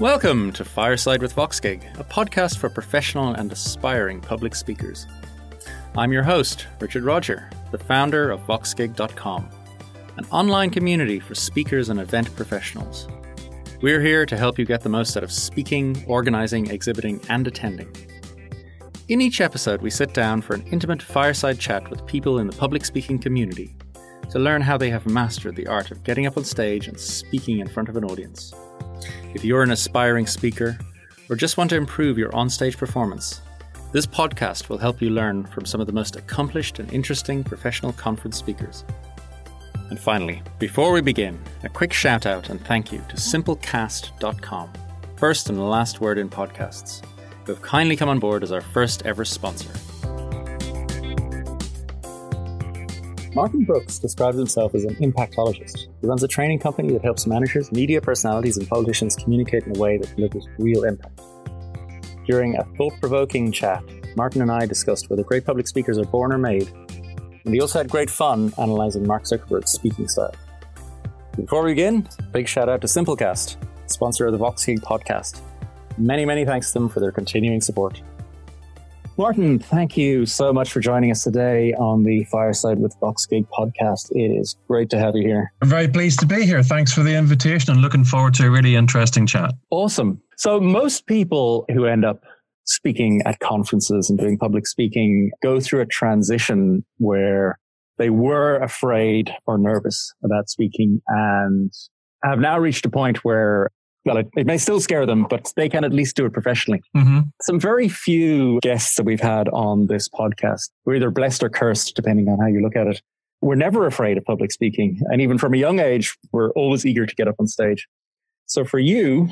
Welcome to Fireside with VoxGig, a podcast for professional and aspiring public speakers. I'm your host, Richard Rodger, the founder of VoxGig.com, an online community for speakers and event professionals. We're here to help you get the most out of speaking, organizing, exhibiting, and attending. In each episode, we sit down for an intimate fireside chat with people in the public speaking community to learn how they have mastered the art of getting up on stage and speaking in front of an audience. If you're an aspiring speaker or just want to improve your onstage performance, this podcast will help you learn from some of the most accomplished and interesting professional conference speakers. And finally, before we begin, a quick shout out and thank you to simplecast.com, first and last word in podcasts, who have kindly come on board as our first ever sponsor. Martin Brooks describes himself as an impactologist. He runs a training company that helps managers, media personalities, and politicians communicate in a way that delivers real impact. During a thought provoking chat, Martin and I discussed whether great public speakers are born or made, and we also had great fun analysing Mark Zuckerberg's speaking style. Before we begin, a big shout out to Simplecast, sponsor of the VoxGig podcast. Many, many thanks to them for their continuing support. Martin, thank you so much for joining us today on the Fireside with VoxGig podcast. It is great to have you here. I'm very pleased to be here. Thanks for the invitation and looking forward to a really interesting chat. Awesome. So, most people who end up speaking at conferences and doing public speaking go through a transition where they were afraid or nervous about speaking and have now reached a point where well, it, it, may still scare them, but they can at least do it professionally. Mm-hmm. Some very few guests that we've had on this podcast were either blessed or cursed, depending on how you look at it. We're never afraid of public speaking. And even from a young age, we're always eager to get up on stage. So for you,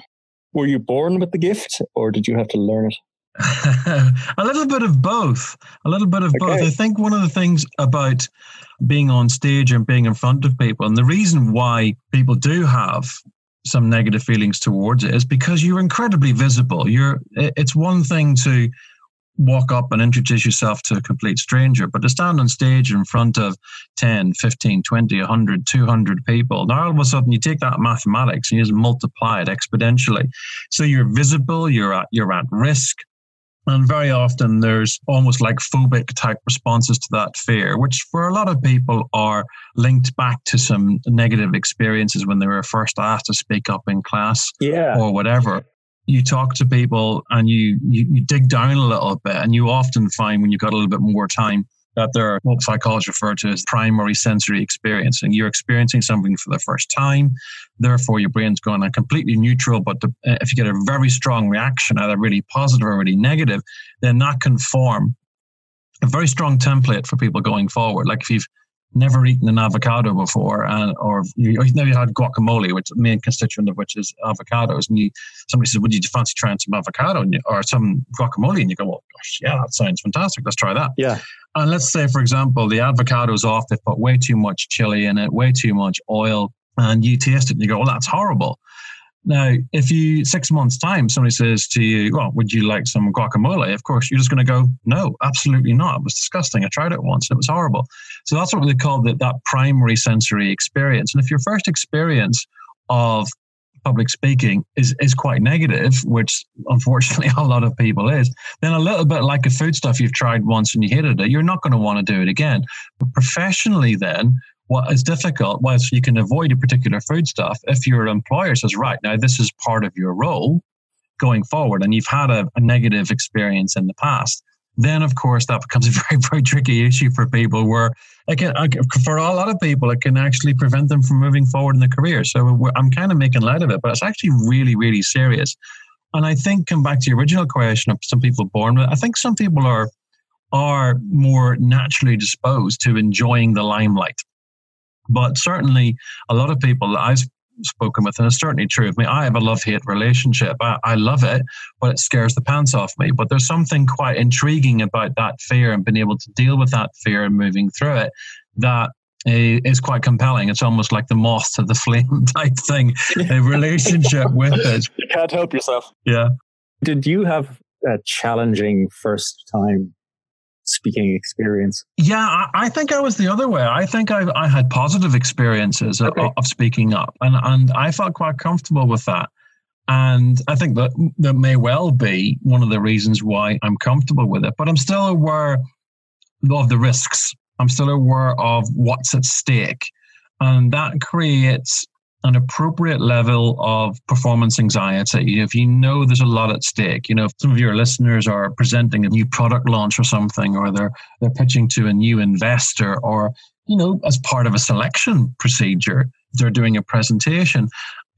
were you born with the gift or did you have to learn it? a little bit of both. A little bit of okay. both. I think one of the things about being on stage and being in front of people, and the reason why people do have some negative feelings towards it is because you're incredibly visible. You're it's one thing to walk up and introduce yourself to a complete stranger, but to stand on stage in front of 10, 15, 20, 100, 200 people, now all of a sudden you take that mathematics and you just multiply it exponentially. So you're visible, you're at, you're at risk, and very often there's almost like phobic type responses to that fear, which for a lot of people are linked back to some negative experiences when they were first asked to speak up in class yeah. or whatever. You talk to people and you, you, you dig down a little bit, and you often find when you've got a little bit more time that there are what psychologists refer to as primary sensory experience. And you're experiencing something for the first time. Therefore, your brain's going on completely neutral. But the, uh, if you get a very strong reaction, either really positive or really negative, then that can form a very strong template for people going forward. Like if you've never eaten an avocado before, and or you, have never had guacamole, which the main constituent of which is avocados, and you somebody says, "Would you fancy trying some avocado you, or some guacamole?" And you go, "Well, gosh, yeah, that sounds fantastic. Let's try that." Yeah. And let's say, for example, the avocado's off. They put way too much chili in it, way too much oil, and you taste it and you go, "Well, that's horrible." Now, if you six months time somebody says to you, "Well, would you like some guacamole?" Of course, you're just going to go, "No, absolutely not. It was disgusting. I tried it once and it was horrible." So that's what they call the, that primary sensory experience. And if your first experience of public speaking is is quite negative, which unfortunately a lot of people is, then a little bit like a food stuff you've tried once and you hated it, you're not going to want to do it again. But professionally, then what is difficult, whilst you can avoid a particular foodstuff, if your employer says, right, now this is part of your role going forward, and you've had a, a negative experience in the past, then of course that becomes a very, very tricky issue for people where it can, uh, for a lot of people, it can actually prevent them from moving forward in their career. So uh, I'm kind of making light of it, but it's actually really, really serious. And I think, come back to your original question of some people born with, I think some people are are more naturally disposed to enjoying the limelight. But certainly, a lot of people that I've spoken with, and it's certainly true of me, I have a love hate relationship. I, I love it, but it scares the pants off me. But there's something quite intriguing about that fear and being able to deal with that fear and moving through it that eh, is quite compelling. It's almost like the moth to the flame type thing, a relationship with it. You can't help yourself. Yeah. Did you have a challenging first time speaking experience? Yeah, I think I was the other way. I think I, I had positive experiences okay. of, of, speaking up, and and I felt quite comfortable with that. And I think that that may well be one of the reasons why I'm comfortable with it. But I'm still aware of the risks. I'm still aware of what's at stake. And that creates an appropriate level of performance anxiety. If you know there's a lot at stake, you know, if some of your listeners are presenting a new product launch or something, or they're they're pitching to a new investor, or you know, as part of a selection procedure, they're doing a presentation.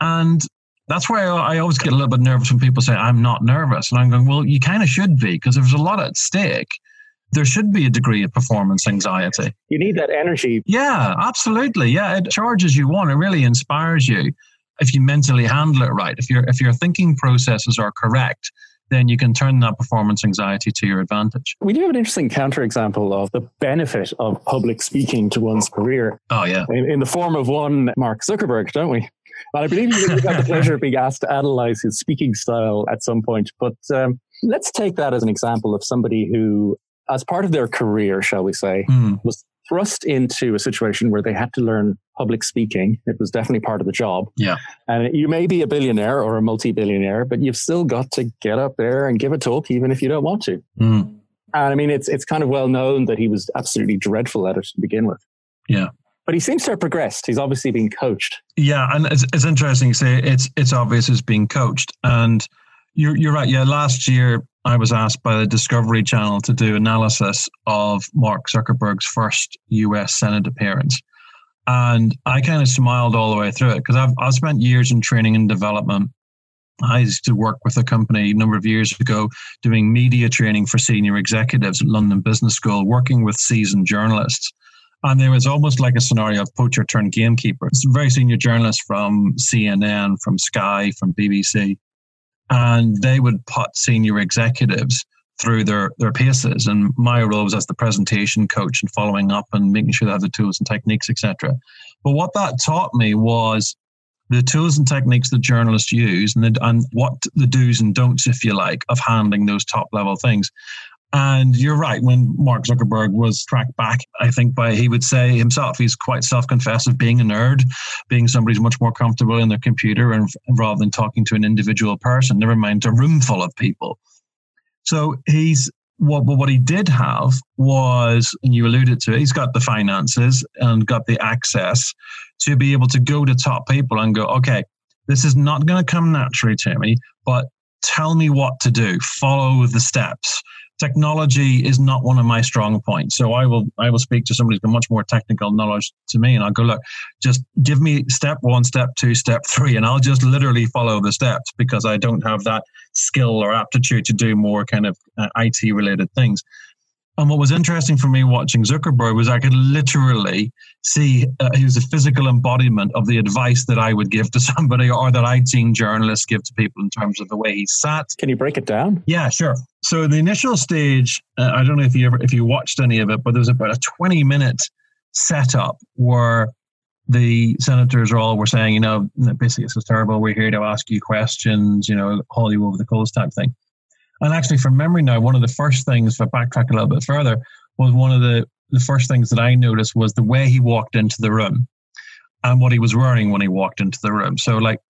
And that's why I always get a little bit nervous when people say, I'm not nervous. And I'm going, well, you kind of should be, because there's a lot at stake. There should be a degree of performance anxiety. You need that energy. Yeah, absolutely. Yeah, it charges you on. It really inspires you if you mentally handle it right. If your if your thinking processes are correct, then you can turn that performance anxiety to your advantage. We do have an interesting counterexample of the benefit of public speaking to one's career. Oh, yeah. In, in the form of one Mark Zuckerberg, don't we? And I believe you had the pleasure of being asked to analyze his speaking style at some point. But um, let's take that as an example of somebody who, as part of their career, shall we say, mm. was thrust into a situation where they had to learn public speaking. It was definitely part of the job. Yeah. And you may be a billionaire or a multi billionaire, but you've still got to get up there and give a talk, even if you don't want to. Mm. And I mean, it's, it's kind of well known that he was absolutely dreadful at it to begin with. Yeah. But he seems to have progressed. He's obviously been coached. Yeah. And it's, it's interesting to say it's, it's obvious he's being coached. And you're, you're right. Yeah. Last year, I was asked by the Discovery Channel to do analysis of Mark Zuckerberg's first US Senate appearance. And I kind of smiled all the way through it because I've, I've spent years in training and development. I used to work with a company a number of years ago doing media training for senior executives at London Business School, working with seasoned journalists. And there was almost like a scenario of poacher turned gamekeeper. Some very senior journalists from CNN, from Sky, from BBC and they would put senior executives through their, their paces. And my role was as the presentation coach and following up and making sure they have the tools and techniques, etc. But what that taught me was the tools and techniques that journalists use and, the, and what the do's and don'ts, if you like, of handling those top level things. And you're right. When Mark Zuckerberg was tracked back, I think by he would say himself, he's quite self-confessed of being a nerd, being somebody who's much more comfortable in their computer, and rather than talking to an individual person, never mind a room full of people. So he's what what he did have was, and you alluded to it, he's got the finances and got the access to be able to go to top people and go, okay, this is not going to come naturally to me, but tell me what to do. Follow the steps technology is not one of my strong points. So I will I will speak to somebody who's got much more technical knowledge to me, and I'll go look. Just give me step one, step two, step three, and I'll just literally follow the steps because I don't have that skill or aptitude to do more kind of uh, IT related things. And what was interesting for me watching Zuckerberg was I could literally see uh, he was a physical embodiment of the advice that I would give to somebody or that I'd seen journalists give to people in terms of the way he sat. Can you break it down? Yeah, sure. So the initial stage, uh, I don't know if you ever if you watched any of it, but there was about a 20 minute setup where the senators are all were saying, you know, basically this is terrible. We're here to ask you questions, you know, haul you over the coals type thing. And actually, from memory now, one of the first things, if I backtrack a little bit further, was one of the, the first things that I noticed was the way he walked into the room and what he was wearing when he walked into the room. So, like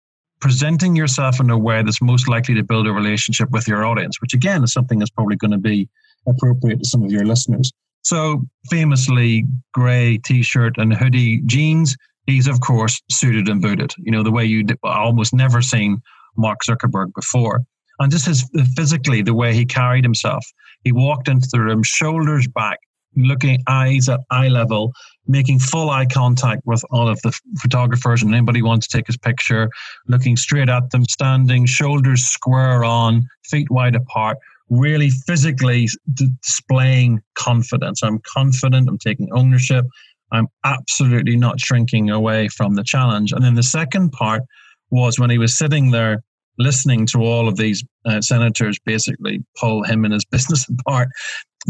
presenting yourself in a way that's most likely to build a relationship with your audience, which again is something that's probably going to be appropriate to some of your listeners. So, famously, grey t shirt and hoodie jeans. He's, of course, suited and booted. You know, the way you'd almost never seen Mark Zuckerberg before and just his physically the way he carried himself. He walked into the room, shoulders back, looking eyes at eye level, making full eye contact with all of the photographers and anybody who wants to take his picture, looking straight at them, standing, shoulders square on, feet wide apart, really physically displaying confidence. I'm confident, I'm taking ownership, I'm absolutely not shrinking away from the challenge. And then the second part was when he was sitting there listening to all of these uh, senators basically pull him and his business apart,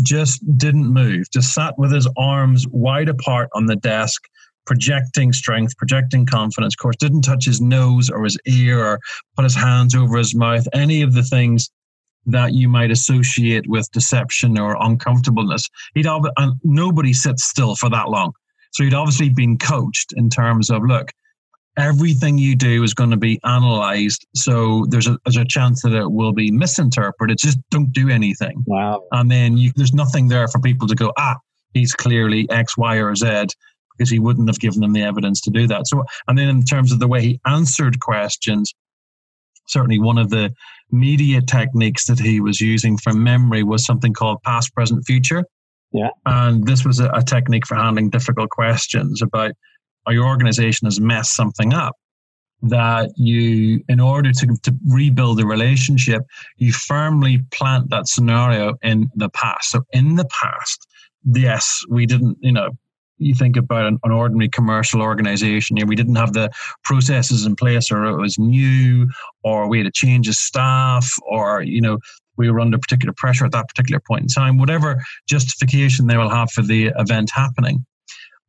just didn't move, just sat with his arms wide apart on the desk, projecting strength, projecting confidence. Of course, didn't touch his nose or his ear or put his hands over his mouth, any of the things that you might associate with deception or uncomfortableness. He'd and nobody sits still for that long. So he'd obviously been coached in terms of look, everything you do is going to be analyzed. So there's a, there's a chance that it will be misinterpreted. Just don't do anything. Wow. And then you, there's nothing there for people to go, ah, he's clearly X, Y, or Z because he wouldn't have given them the evidence to do that. So, and then in terms of the way he answered questions, certainly one of the media techniques that he was using from memory was something called past, present, future. Yeah. And this was a, a technique for handling difficult questions about or your organization has messed something up that you in order to, to rebuild the relationship you firmly plant that scenario in the past. So in the past yes we didn't you know you think about an, an ordinary commercial organization here we didn't have the processes in place or it was new or we had a change of staff or you know we were under particular pressure at that particular point in time whatever justification they will have for the event happening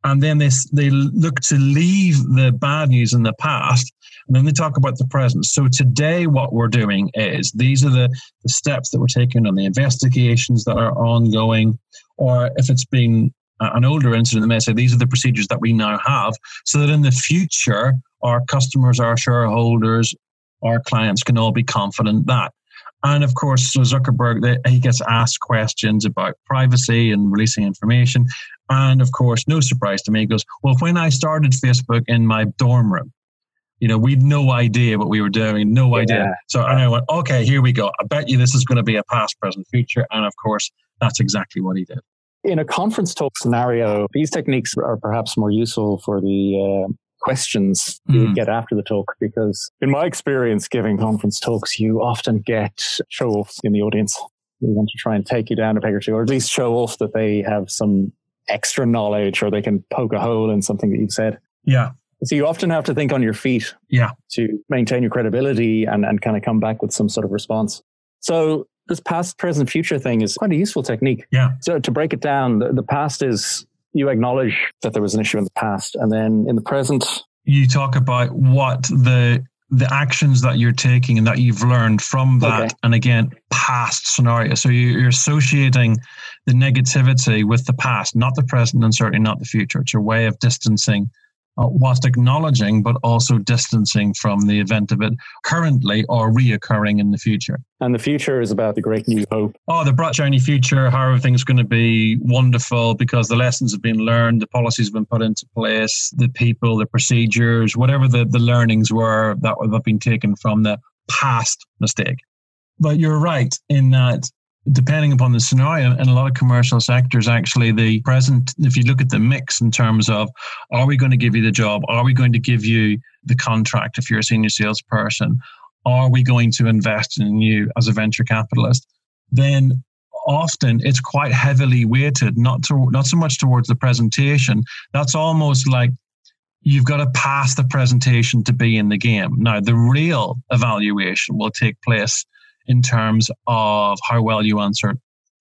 and then they, they look to leave the bad news in the past and then they talk about the present. So today what we're doing is these are the, the steps that we're taking on the investigations that are ongoing or if it's been an older incident they may say these are the procedures that we now have so that in the future our customers our shareholders our clients can all be confident that and of course, so Zuckerberg, he gets asked questions about privacy and releasing information. And of course, no surprise to me, he goes, Well, when I started Facebook in my dorm room, you know, we'd no idea what we were doing, no yeah. idea. So and I went, Okay, here we go. I bet you this is going to be a past, present, future. And of course, that's exactly what he did. In a conference talk scenario, these techniques are perhaps more useful for the uh, questions mm. you get after the talk because in my experience giving conference talks you often get show offs in the audience. They want to try and take you down a peg or two or at least show off that they have some extra knowledge or they can poke a hole in something that you've said. Yeah. So you often have to think on your feet yeah. to maintain your credibility and, and kind of come back with some sort of response. So this past present future thing is quite a useful technique. Yeah. So to break it down the, the past is you acknowledge that there was an issue in the past, and then in the present, you talk about what the the actions that you're taking and that you've learned from that, okay. and again, past scenario. So you're associating the negativity with the past, not the present, and certainly not the future. It's your way of distancing uh, whilst acknowledging but also distancing from the event of it currently or reoccurring in the future. And the future is about the great new hope. Oh, the bright shiny future, how everything's going to be wonderful because the lessons have been learned, the policies have been put into place, the people, the procedures, whatever the, the learnings were that have been taken from the past mistake. But you're right in that depending upon the scenario, in a lot of commercial sectors, actually, the present, if you look at the mix in terms of are we going to give you the job? Are we going to give you the contract if you're a senior salesperson? Are we going to invest in you as a venture capitalist? Then often it's quite heavily weighted, not to, not so much towards the presentation. That's almost like you've got to pass the presentation to be in the game. Now, the real evaluation will take place in terms of how well you answer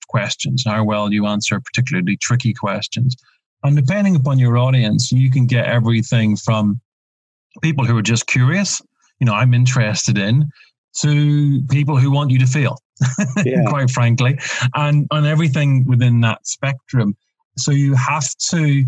questions, how well you answer particularly tricky questions. And depending upon your audience, you can get everything from people who are just curious, you know, I'm interested in, to people who want you to feel, yeah. quite frankly, and, and everything within that spectrum. So you have to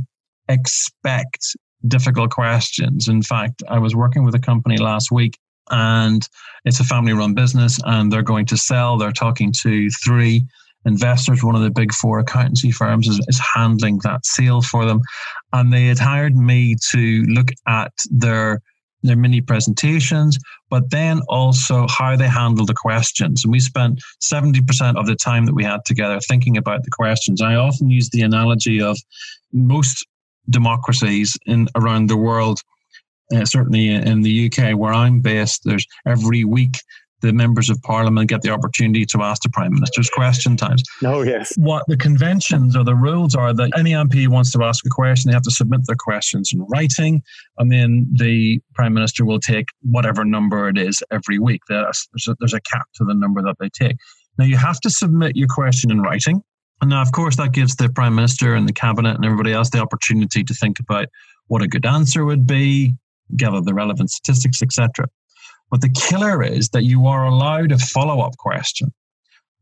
expect difficult questions. In fact, I was working with a company last week and it's a family run business and they're going to sell. They're talking to three investors. One of the big four accountancy firms is, is handling that sale for them. And they had hired me to look at their their mini presentations, but then also how they handle the questions. And we spent 70% of the time that we had together thinking about the questions. I often use the analogy of most democracies in around the world uh, certainly in the UK where I'm based, there's every week the members of parliament get the opportunity to ask the prime minister's question times. Oh, yes. What the conventions or the rules are that any MP wants to ask a question, they have to submit their questions in writing, and then the prime minister will take whatever number it is every week. There's a, there's a cap to the number that they take. Now, you have to submit your question in writing. And now, of course, that gives the prime minister and the cabinet and everybody else the opportunity to think about what a good answer would be, gather the relevant statistics, etc. But the killer is that you are allowed a follow up question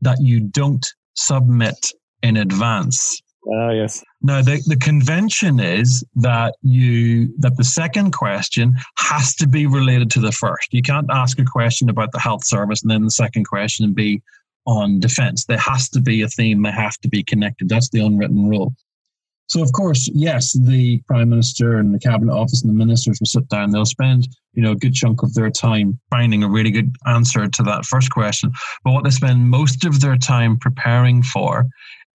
that you don't submit in advance Oh yes. Now the, the convention is that you that the second question has to be related to the first. You can't ask a question about the health service and then the second question be on defense. There has to be a theme, they have to be connected. That's the unwritten rule. So of course, yes, the prime minister and the cabinet office and the ministers will sit down. They'll spend, you know, a good chunk of their time finding a really good answer to that first question. But what they spend most of their time preparing for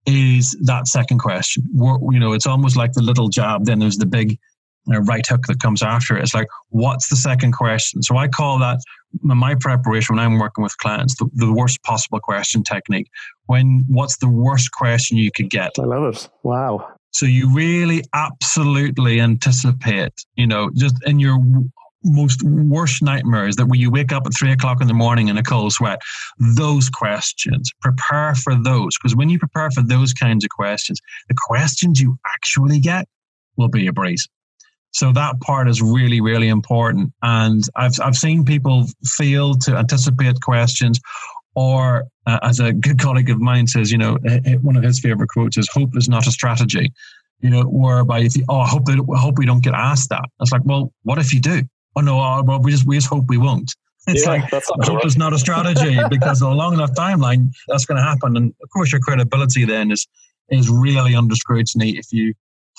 is that second question. you know, it's almost like the little jab. Then there's the big uh, right hook that comes after it. It's like, what's the second question? So I call that my preparation when I'm working with clients the, the worst possible question technique. When what's the worst question you could get? I love it. Wow. So you really absolutely anticipate, you know, just in your most worst nightmares that when you wake up at three o'clock in the morning in a cold sweat, those questions, prepare for those. Because when you prepare for those kinds of questions, the questions you actually get will be a breeze. So that part is really, really important. And I've, I've seen people fail to anticipate questions or uh, as a good colleague of mine says, you know, one of his favorite quotes is "Hope is not a strategy." You know, whereby if you, oh, I hope that I hope we don't get asked that. It's like, well, what if you do? Oh no, oh, well, we just we just hope we won't. It's yeah, like that's not hope is not a strategy because a long enough timeline that's going to happen, and of course your credibility then is is really under scrutiny if you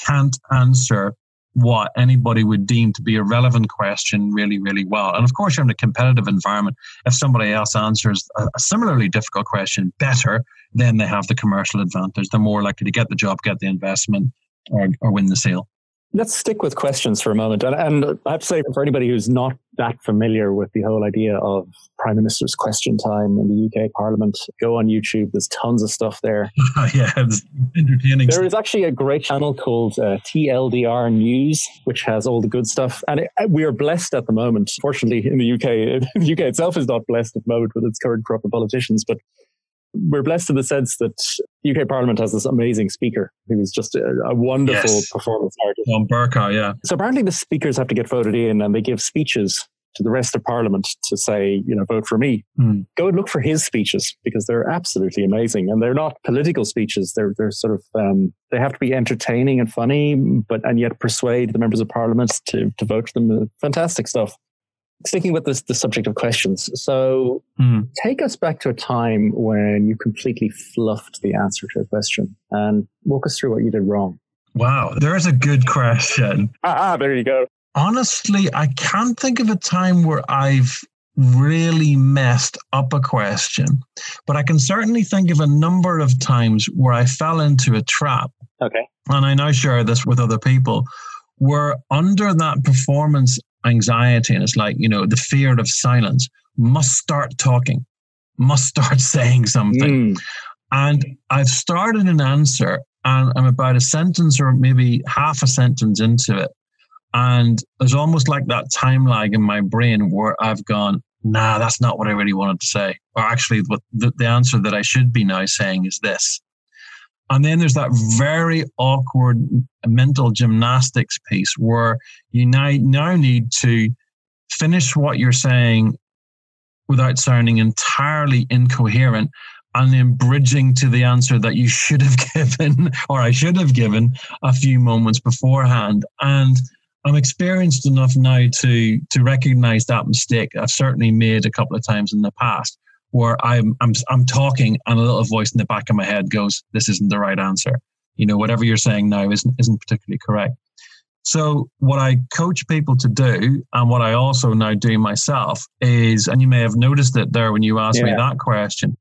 can't answer what anybody would deem to be a relevant question really, really well. And of course, you're in a competitive environment. If somebody else answers a, similarly difficult question better, then they have the commercial advantage. They're more likely to get the job, get the investment, or, or win the sale. Let's stick with questions for a moment. And, and, I have to say, for anybody who's not that familiar with the whole idea of Prime Minister's question time in the UK Parliament, go on YouTube. There's tons of stuff there. yeah, it's entertaining. There is actually a great channel called uh, TLDR News, which has all the good stuff. And it, we are blessed at the moment. Fortunately, in the UK, the UK itself is not blessed at the moment with its current crop of politicians, but we're blessed in the sense that UK Parliament has this amazing speaker who is just a, a wonderful yes. performance artist. On Bercow, yeah. So apparently the speakers have to get voted in and they give speeches to the rest of Parliament to say, you know, vote for me. Mm. Go and look for his speeches because they're absolutely amazing, and they're not political speeches. They're they're sort of um, they have to be entertaining and funny, but and yet persuade the members of Parliament to to vote for them. Fantastic stuff sticking with this the subject of questions. So mm. take us back to a time when you completely fluffed the answer to a question and walk us through what you did wrong. Wow there's a good question. Ah, ah there you go. Honestly i can't think of a time where i've really messed up a question but i can certainly think of a number of times where i fell into a trap. Okay. And i now share this with other people. Where under that performance anxiety and it's like, you know, the fear of silence, must start talking, must start saying something. Mm. And I've started an answer and I'm about a sentence or maybe half a sentence into it. And there's almost like that time lag in my brain where I've gone, nah, that's not what I really wanted to say. Or actually, what the, the answer that I should be now saying is this. And then there's that very awkward mental gymnastics piece where you now, now need to finish what you're saying without sounding entirely incoherent and then bridging to the answer that you should have given or I should have given a few moments beforehand. And I'm experienced enough now to to recognize that mistake I've certainly made a couple of times in the past where I'm I'm I'm talking and a little voice in the back of my head goes, "This isn't the right answer." You know, whatever you're saying now isn't isn't particularly correct. So what I coach people to do, and what I also now do myself, is, and you may have noticed it there when you asked yeah. me that question,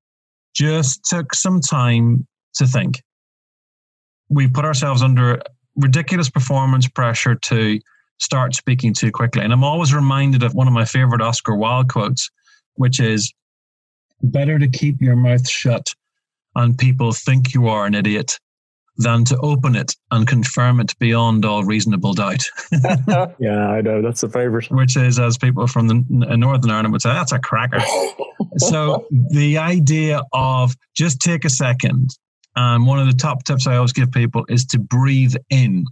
just took some time to think. We put ourselves under ridiculous performance pressure to start speaking too quickly. And I'm always reminded of one of my favorite Oscar Wilde quotes, which is better to keep your mouth shut and people think you are an idiot than to open it and confirm it beyond all reasonable doubt. yeah, I know. That's a favorite. Which is, as people from the uh, Northern Ireland would say, that's a cracker. so the idea of just take a second. And one of the top tips I always give people is to breathe in.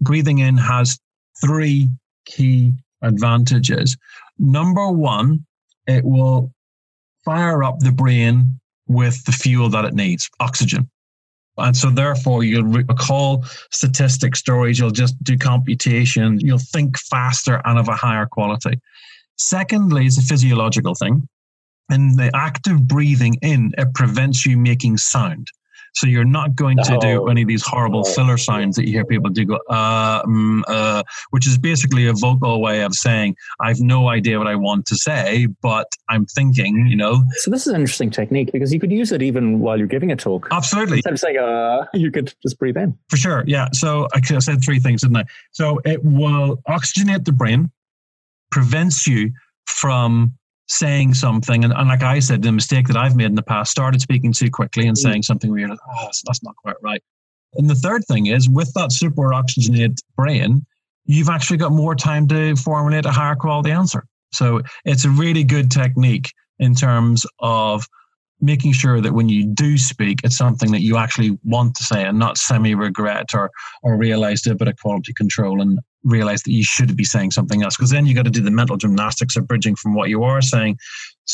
Breathing in has three key advantages. Number one, it will fire up the brain with the fuel that it needs, oxygen. And so, therefore, you'll recall statistic stories, you'll just do computation, you'll think faster and of a higher quality. Secondly, is a physiological thing. In the act of breathing in, it prevents you making sound. So you're not going to do any of these horrible filler sounds that you hear people do go, uh, mm, uh, which is basically a vocal way of saying, I've no idea what I want to say, but I'm thinking, you know. So this is an interesting technique because you could use it even while you're giving a talk. Absolutely. Instead of saying, uh, you could just breathe in. For sure. Yeah. So I said three things, didn't I? So it will oxygenate the brain, prevents you from saying something, and, and like I said, the mistake that I've made in the past, started speaking too quickly and saying something weird. Oh, that's, that's not quite right. And the third thing is, with that super oxygenated brain, you've actually got more time to formulate a higher quality answer. So it's a really good technique in terms of making sure that when you do speak, it's something that you actually want to say and not semi regret or or realize a bit of quality control and realize that you should be saying something else. Because then you got to do the mental gymnastics of bridging from what you are saying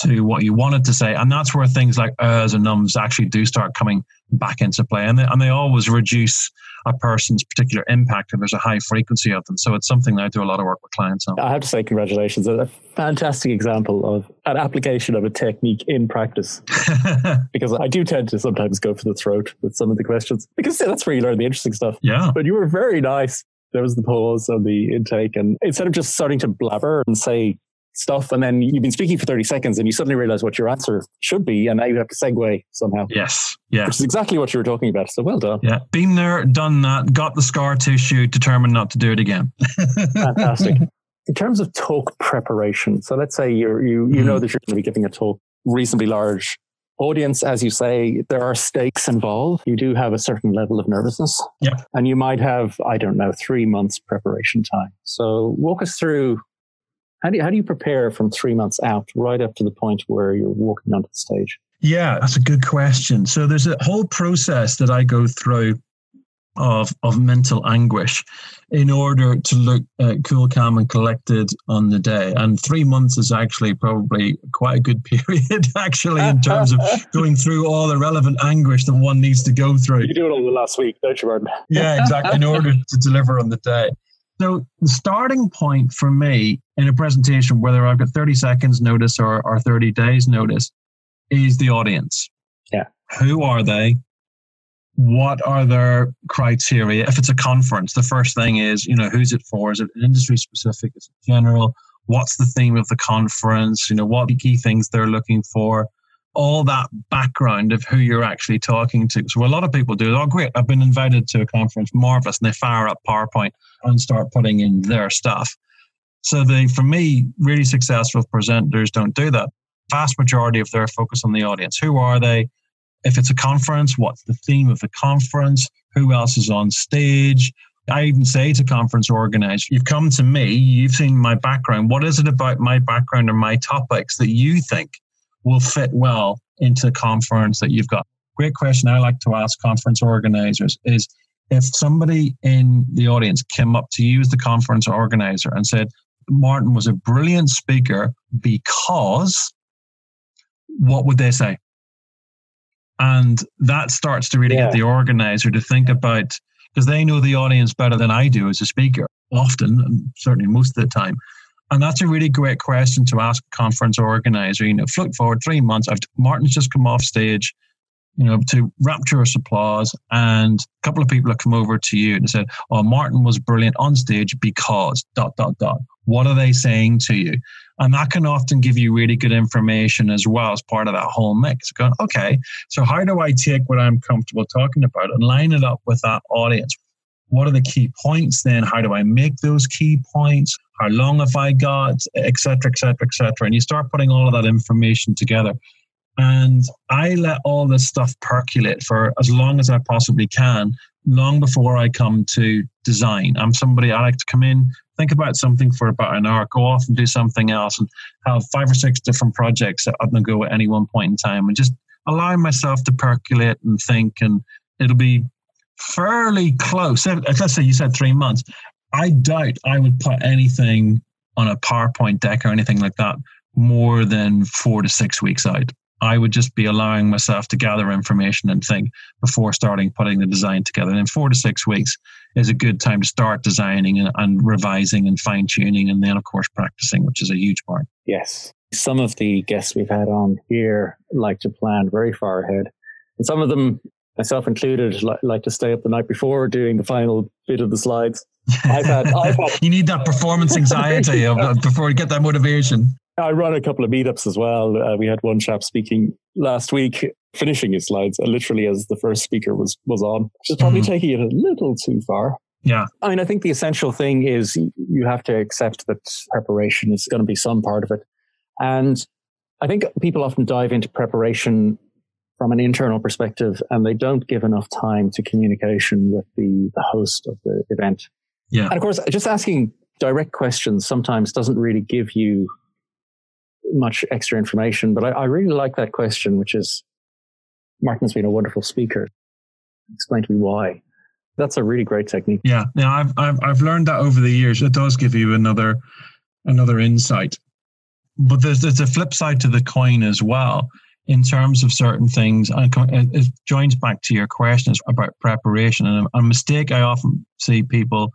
to what you wanted to say. And that's where things like uhs and ums actually do start coming back into play. And they, and they always reduce a person's particular impact if there's a high frequency of them. So it's something that I do a lot of work with clients on. I have to say, congratulations. A fantastic example of an application of a technique in practice. because I do tend to sometimes go for the throat with some of the questions because that's where you learn the interesting stuff. Yeah. But you were very nice. There was the pause of the intake. And instead of just starting to blabber and say stuff and then you've been speaking for 30 seconds and you suddenly realize what your answer should be and now you have to segue somehow yes yeah which is exactly what you were talking about so well done yeah been there done that got the scar tissue determined not to do it again fantastic in terms of talk preparation so let's say you're you you mm. know that you're going to be giving a talk reasonably large audience, as you say, there are stakes involved. You do have a certain level of nervousness. Yeah. And you might have, I don't know, three months preparation time. So walk us through how do you, how do you prepare from three months out right up to the point where you're walking onto the stage? Yeah, that's a good question. So there's a whole process that I go through of of mental anguish in order to look uh, cool, calm, and collected on the day. And three months is actually probably quite a good period, actually, in terms of going through all the relevant anguish that one needs to go through. You do it all the last week, don't you, Martin? yeah, exactly. In order to deliver on the day. So the starting point for me in a presentation, whether I've got 30 seconds notice or, or 30 days notice, is the audience. Yeah. Who are they? What are their criteria? If it's a conference, the first thing is, you know, who's it for? Is it industry specific? Is it general? What's the theme of the conference? You know, what are the key things they're looking for? all that background of who you're actually talking to. So a lot of people do, oh great, I've been invited to a conference, marvelous, and they fire up PowerPoint and start putting in their stuff. So they, for me, really successful presenters don't do that. Vast majority of their focus on the audience. Who are they? If it's a conference, what's the theme of the conference? Who else is on stage? I even say to conference organizers, you've come to me, you've seen my background. What is it about my background or my topics that you think will fit well into the conference that you've got? Great question I like to ask conference organizers is if somebody in the audience came up to you as the conference organizer and said, Martin was a brilliant speaker because, what would they say? And that starts to really yeah. get the organizer to think about, because they know the audience better than I do as a speaker, often, and certainly most of the time. And that's a really great question to ask a conference organizer. You know, look forward three months. I've, Martin's just come off stage, you know, to rapture rapturous applause, and a couple of people have come over to you and said, "Oh, Martin was brilliant on stage because dot dot dot." What are they saying to you? And that can often give you really good information as well as part of that whole mix. Going, okay, so how do I take what I'm comfortable talking about and line it up with that audience? What are the key points then? How do I make those key points? How long have I got? Etc. Etc. Etc. And you start putting all of that information together. And I let all this stuff percolate for as long as I possibly can, long before I come to design. I'm somebody I like to come in, think about something for about an hour, go off and do something else, and have five or six different projects on the go at any one point in time, and just allow myself to percolate and think. And it'll be fairly close. Let's say you said three months. I doubt I would put anything on a PowerPoint deck or anything like that more than four to six weeks out. I would just be allowing myself to gather information and think before starting putting the design together. And in four to six weeks is a good time to start designing and, and revising and fine tuning, and then, of course, practicing, which is a huge part. Yes. Some of the guests we've had on here like to plan very far ahead. And some of them, myself included, like to stay up the night before doing the final bit of the slides. I've had, I've had you need that performance anxiety before you get that motivation. I run a couple of meetups as well. Uh, we had one chap speaking last week, finishing his slides, uh, literally as the first speaker was was on, which is probably mm-hmm. taking it a little too far. Yeah. I mean, I think the essential thing is you have to accept that preparation is going to be some part of it. And I think people often dive into preparation from an internal perspective and they don't give enough time to communication with the, the host of the event. Yeah. And of course, just asking direct questions sometimes doesn't really give you much extra information. But I, I really like that question, which is Martin's been a wonderful speaker. Explain to me why. That's a really great technique. Yeah, yeah, I've, I've I've learned that over the years. It does give you another another insight. But there's there's a flip side to the coin as well in terms of certain things. It joins back to your questions about preparation. And a mistake I often see people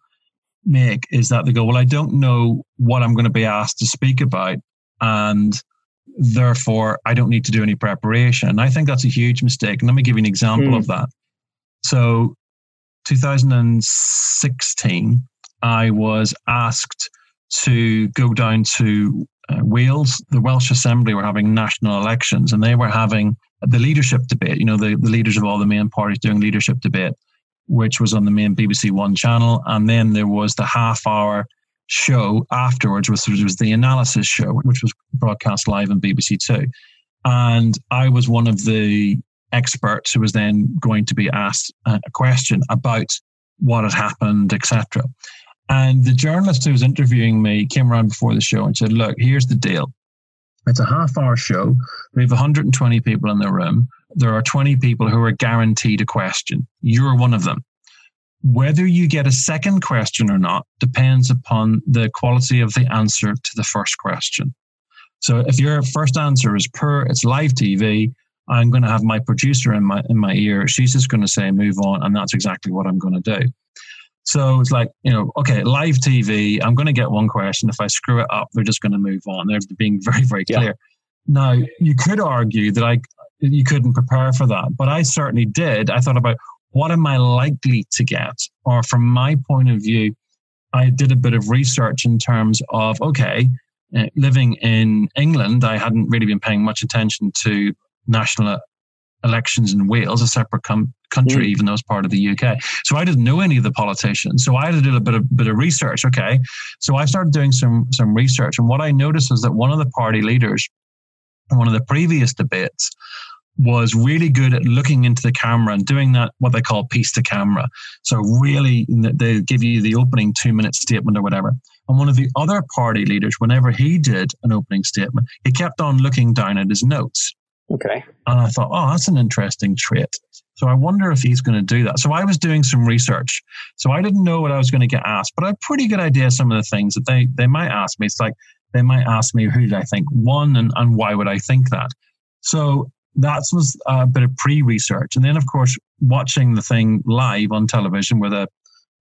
make is that they go, "Well, I don't know what I'm going to be asked to speak about, and therefore I don't need to do any preparation. And I think that's a huge mistake. And let me give you an example mm. of that. So, 2016, I was asked to go down to uh, Wales. The Welsh Assembly were having national elections and they were having the leadership debate, you know, the, the leaders of all the main parties doing leadership debate, which was on the main BBC One channel. And then there was the half hour show afterwards, which was the analysis show, which was broadcast live on BBC Two. And I was one of the experts who was then going to be asked a question about what had happened, etc. And the journalist who was interviewing me came around before the show and said, Look, here's the deal. It's a half hour show. We have 120 people in the room. There are 20 people who are guaranteed a question. You're one of them. Whether you get a second question or not depends upon the quality of the answer to the first question. So if your first answer is per, it's live TV, I'm going to have my producer in my in my ear. She's just going to say move on, and that's exactly what I'm going to do. So it's like you know, okay, live TV. I'm going to get one question. If I screw it up, they're just going to move on. They're being very very clear. Yeah. Now you could argue that I you couldn't prepare for that, but I certainly did. I thought about what am I likely to get? Or from my point of view, I did a bit of research in terms of, okay, uh, living in England, I hadn't really been paying much attention to national elections in Wales, a separate com- country, mm. even though it's part of the UK. So I didn't know any of the politicians. So I had to do a bit of bit of research. Okay, so I started doing some some research, and what I noticed is that one of the party leaders, one of the previous debates, was really good at looking into the camera and doing that, what they call piece to camera. So, really, they give you the opening two minute statement or whatever. And one of the other party leaders, whenever he did an opening statement, he kept on looking down at his notes. Okay. And I thought, oh, that's an interesting trait. So I wonder if he's going to do that. So I was doing some research. So I didn't know what I was going to get asked, but I had a pretty good idea of some of the things that they, they might ask me. It's like they might ask me who did I think won and, and why would I think that. So that was uh, a bit of pre-research, and then of course watching the thing live on television with a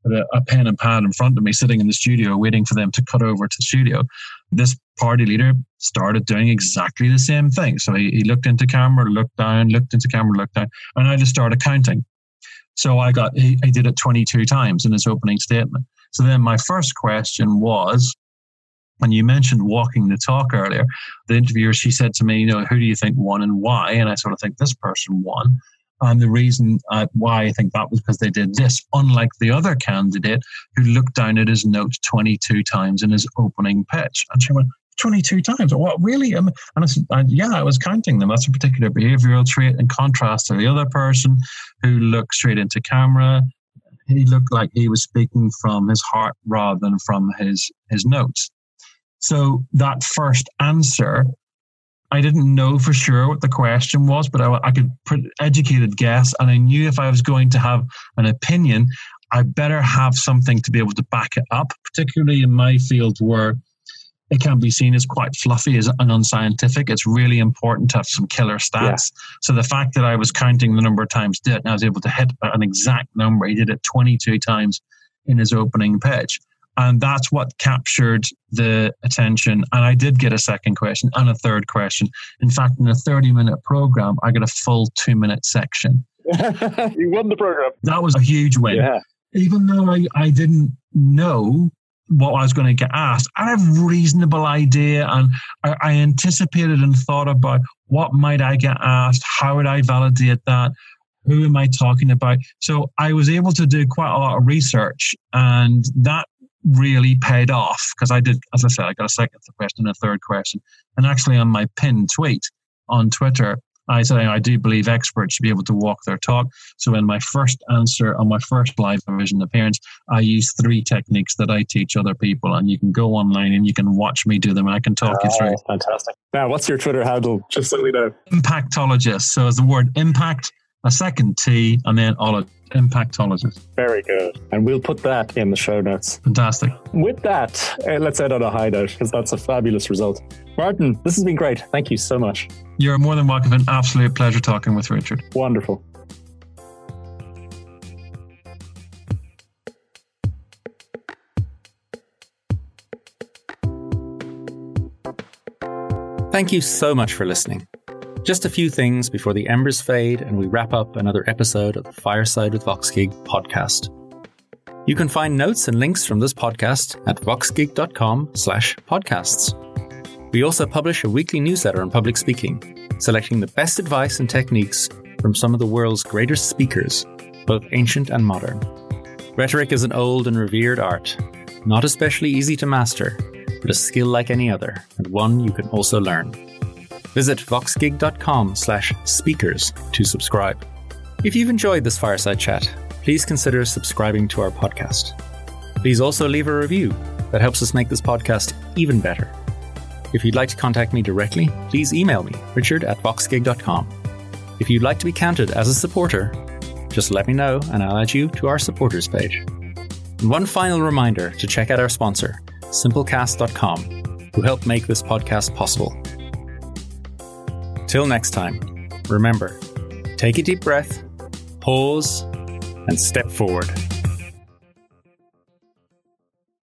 with a, a pen and pad in front of me, sitting in the studio waiting for them to cut over to the studio. This party leader started doing exactly the same thing. So he, he looked into camera, looked down, looked into camera, looked down, and I just started counting. So I got he, he did it 22 times in his opening statement. So then my first question was, and you mentioned walking the talk earlier. The interviewer, she said to me, you know, who do you think won and why? And I sort of think this person won. And the reason uh, why I think that was because they did this, unlike the other candidate who looked down at his notes 22 times in his opening pitch. And she went, 22 times. What really? And I said, yeah, I was counting them. That's a particular behavioral trait in contrast to the other person who looked straight into camera. He looked like he was speaking from his heart rather than from his, his notes. So that first answer, I didn't know for sure what the question was, but I, I could put educated guess, and I knew if I was going to have an opinion, I better have something to be able to back it up, particularly in my field where it can be seen as quite fluffy as and unscientific. It's really important to have some killer stats. Yeah. So the fact that I was counting the number of times did, and I was able to hit an exact number. He did it 22 times in his opening pitch. And that's what captured the attention. And I did get a second question and a third question. In fact, in a 30 minute program, I got a full two minute section. you won the program. That was a huge win. Yeah. Even though I, I didn't know what I was going to get asked. I had a reasonable idea and I, I, anticipated and thought about what might I get asked? How would I validate that? Who am I talking about? So I was able to do quite a lot of research and that really paid off because I did, as I said, I got a second question and a third question. And actually on my pinned tweet on Twitter, I said I do believe experts should be able to walk their talk. So in my first answer on my first live vision appearance, I use three techniques that I teach other people, and you can go online and you can watch me do them. I can talk you through. Ah, fantastic. Now, what's your Twitter handle? Just so we know. Impactologist. So as the word impact, a second T, and then all impactologist. Very good. And we'll put that in the show notes. Fantastic. With that, uh, let's end on a high note because that's a fabulous result. Martin, this has been great. Thank you so much. You're more than welcome. An absolute pleasure talking with Richard. Wonderful. Thank you so much for listening. Just a few things before the embers fade and we wrap up another episode of the Fireside with VoxGig podcast. You can find notes and links from this podcast at voxgig.com slash podcasts. We also publish a weekly newsletter on public speaking, selecting the best advice and techniques from some of the world's greatest speakers, both ancient and modern. Rhetoric is an old and revered art, not especially easy to master, but a skill like any other, and one you can also learn. Visit voxgig.com slash speakers to subscribe. If you've enjoyed this fireside chat, please consider subscribing to our podcast. Please also leave a review that helps us make this podcast even better. If you'd like to contact me directly, please email me, richard at voxgig.com. If you'd like to be counted as a supporter, just let me know and I'll add you to our supporters page. And one final reminder to check out our sponsor, simplecast.com, who help make this podcast possible. Till next time, remember take a deep breath, pause, and step forward.